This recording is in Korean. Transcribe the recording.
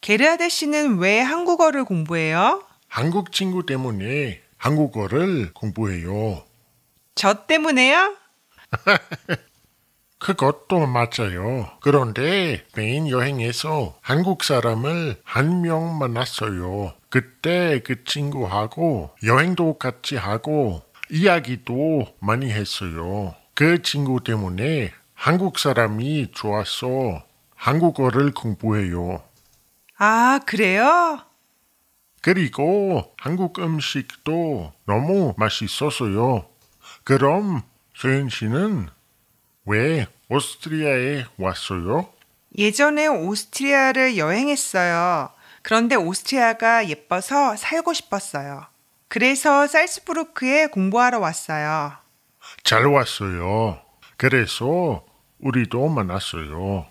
게르하드 씨는 왜 한국어를 공부해요? 한국 친구 때문에 한국어를 공부해요. 저 때문에요? 그것도 맞아요. 그런데 스페인 여행에서 한국 사람을 한 명 만났어요. 그때 그 친구하고 여행도 같이 하고 이야기도 많이 했어요. 그 친구 때문에 한국 사람이 좋아서 한국어를 공부해요. 아, 그래요? 그리고 한국 음식도 너무 맛있었어요. 그럼 소연 씨는 왜 오스트리아에 왔어요? 예전에 오스트리아를 여행했어요. 그런데 오스트리아가 예뻐서 살고 싶었어요. 그래서 살츠부르크에 공부하러 왔어요. 잘 왔어요. 그래서 우리도 만났어요.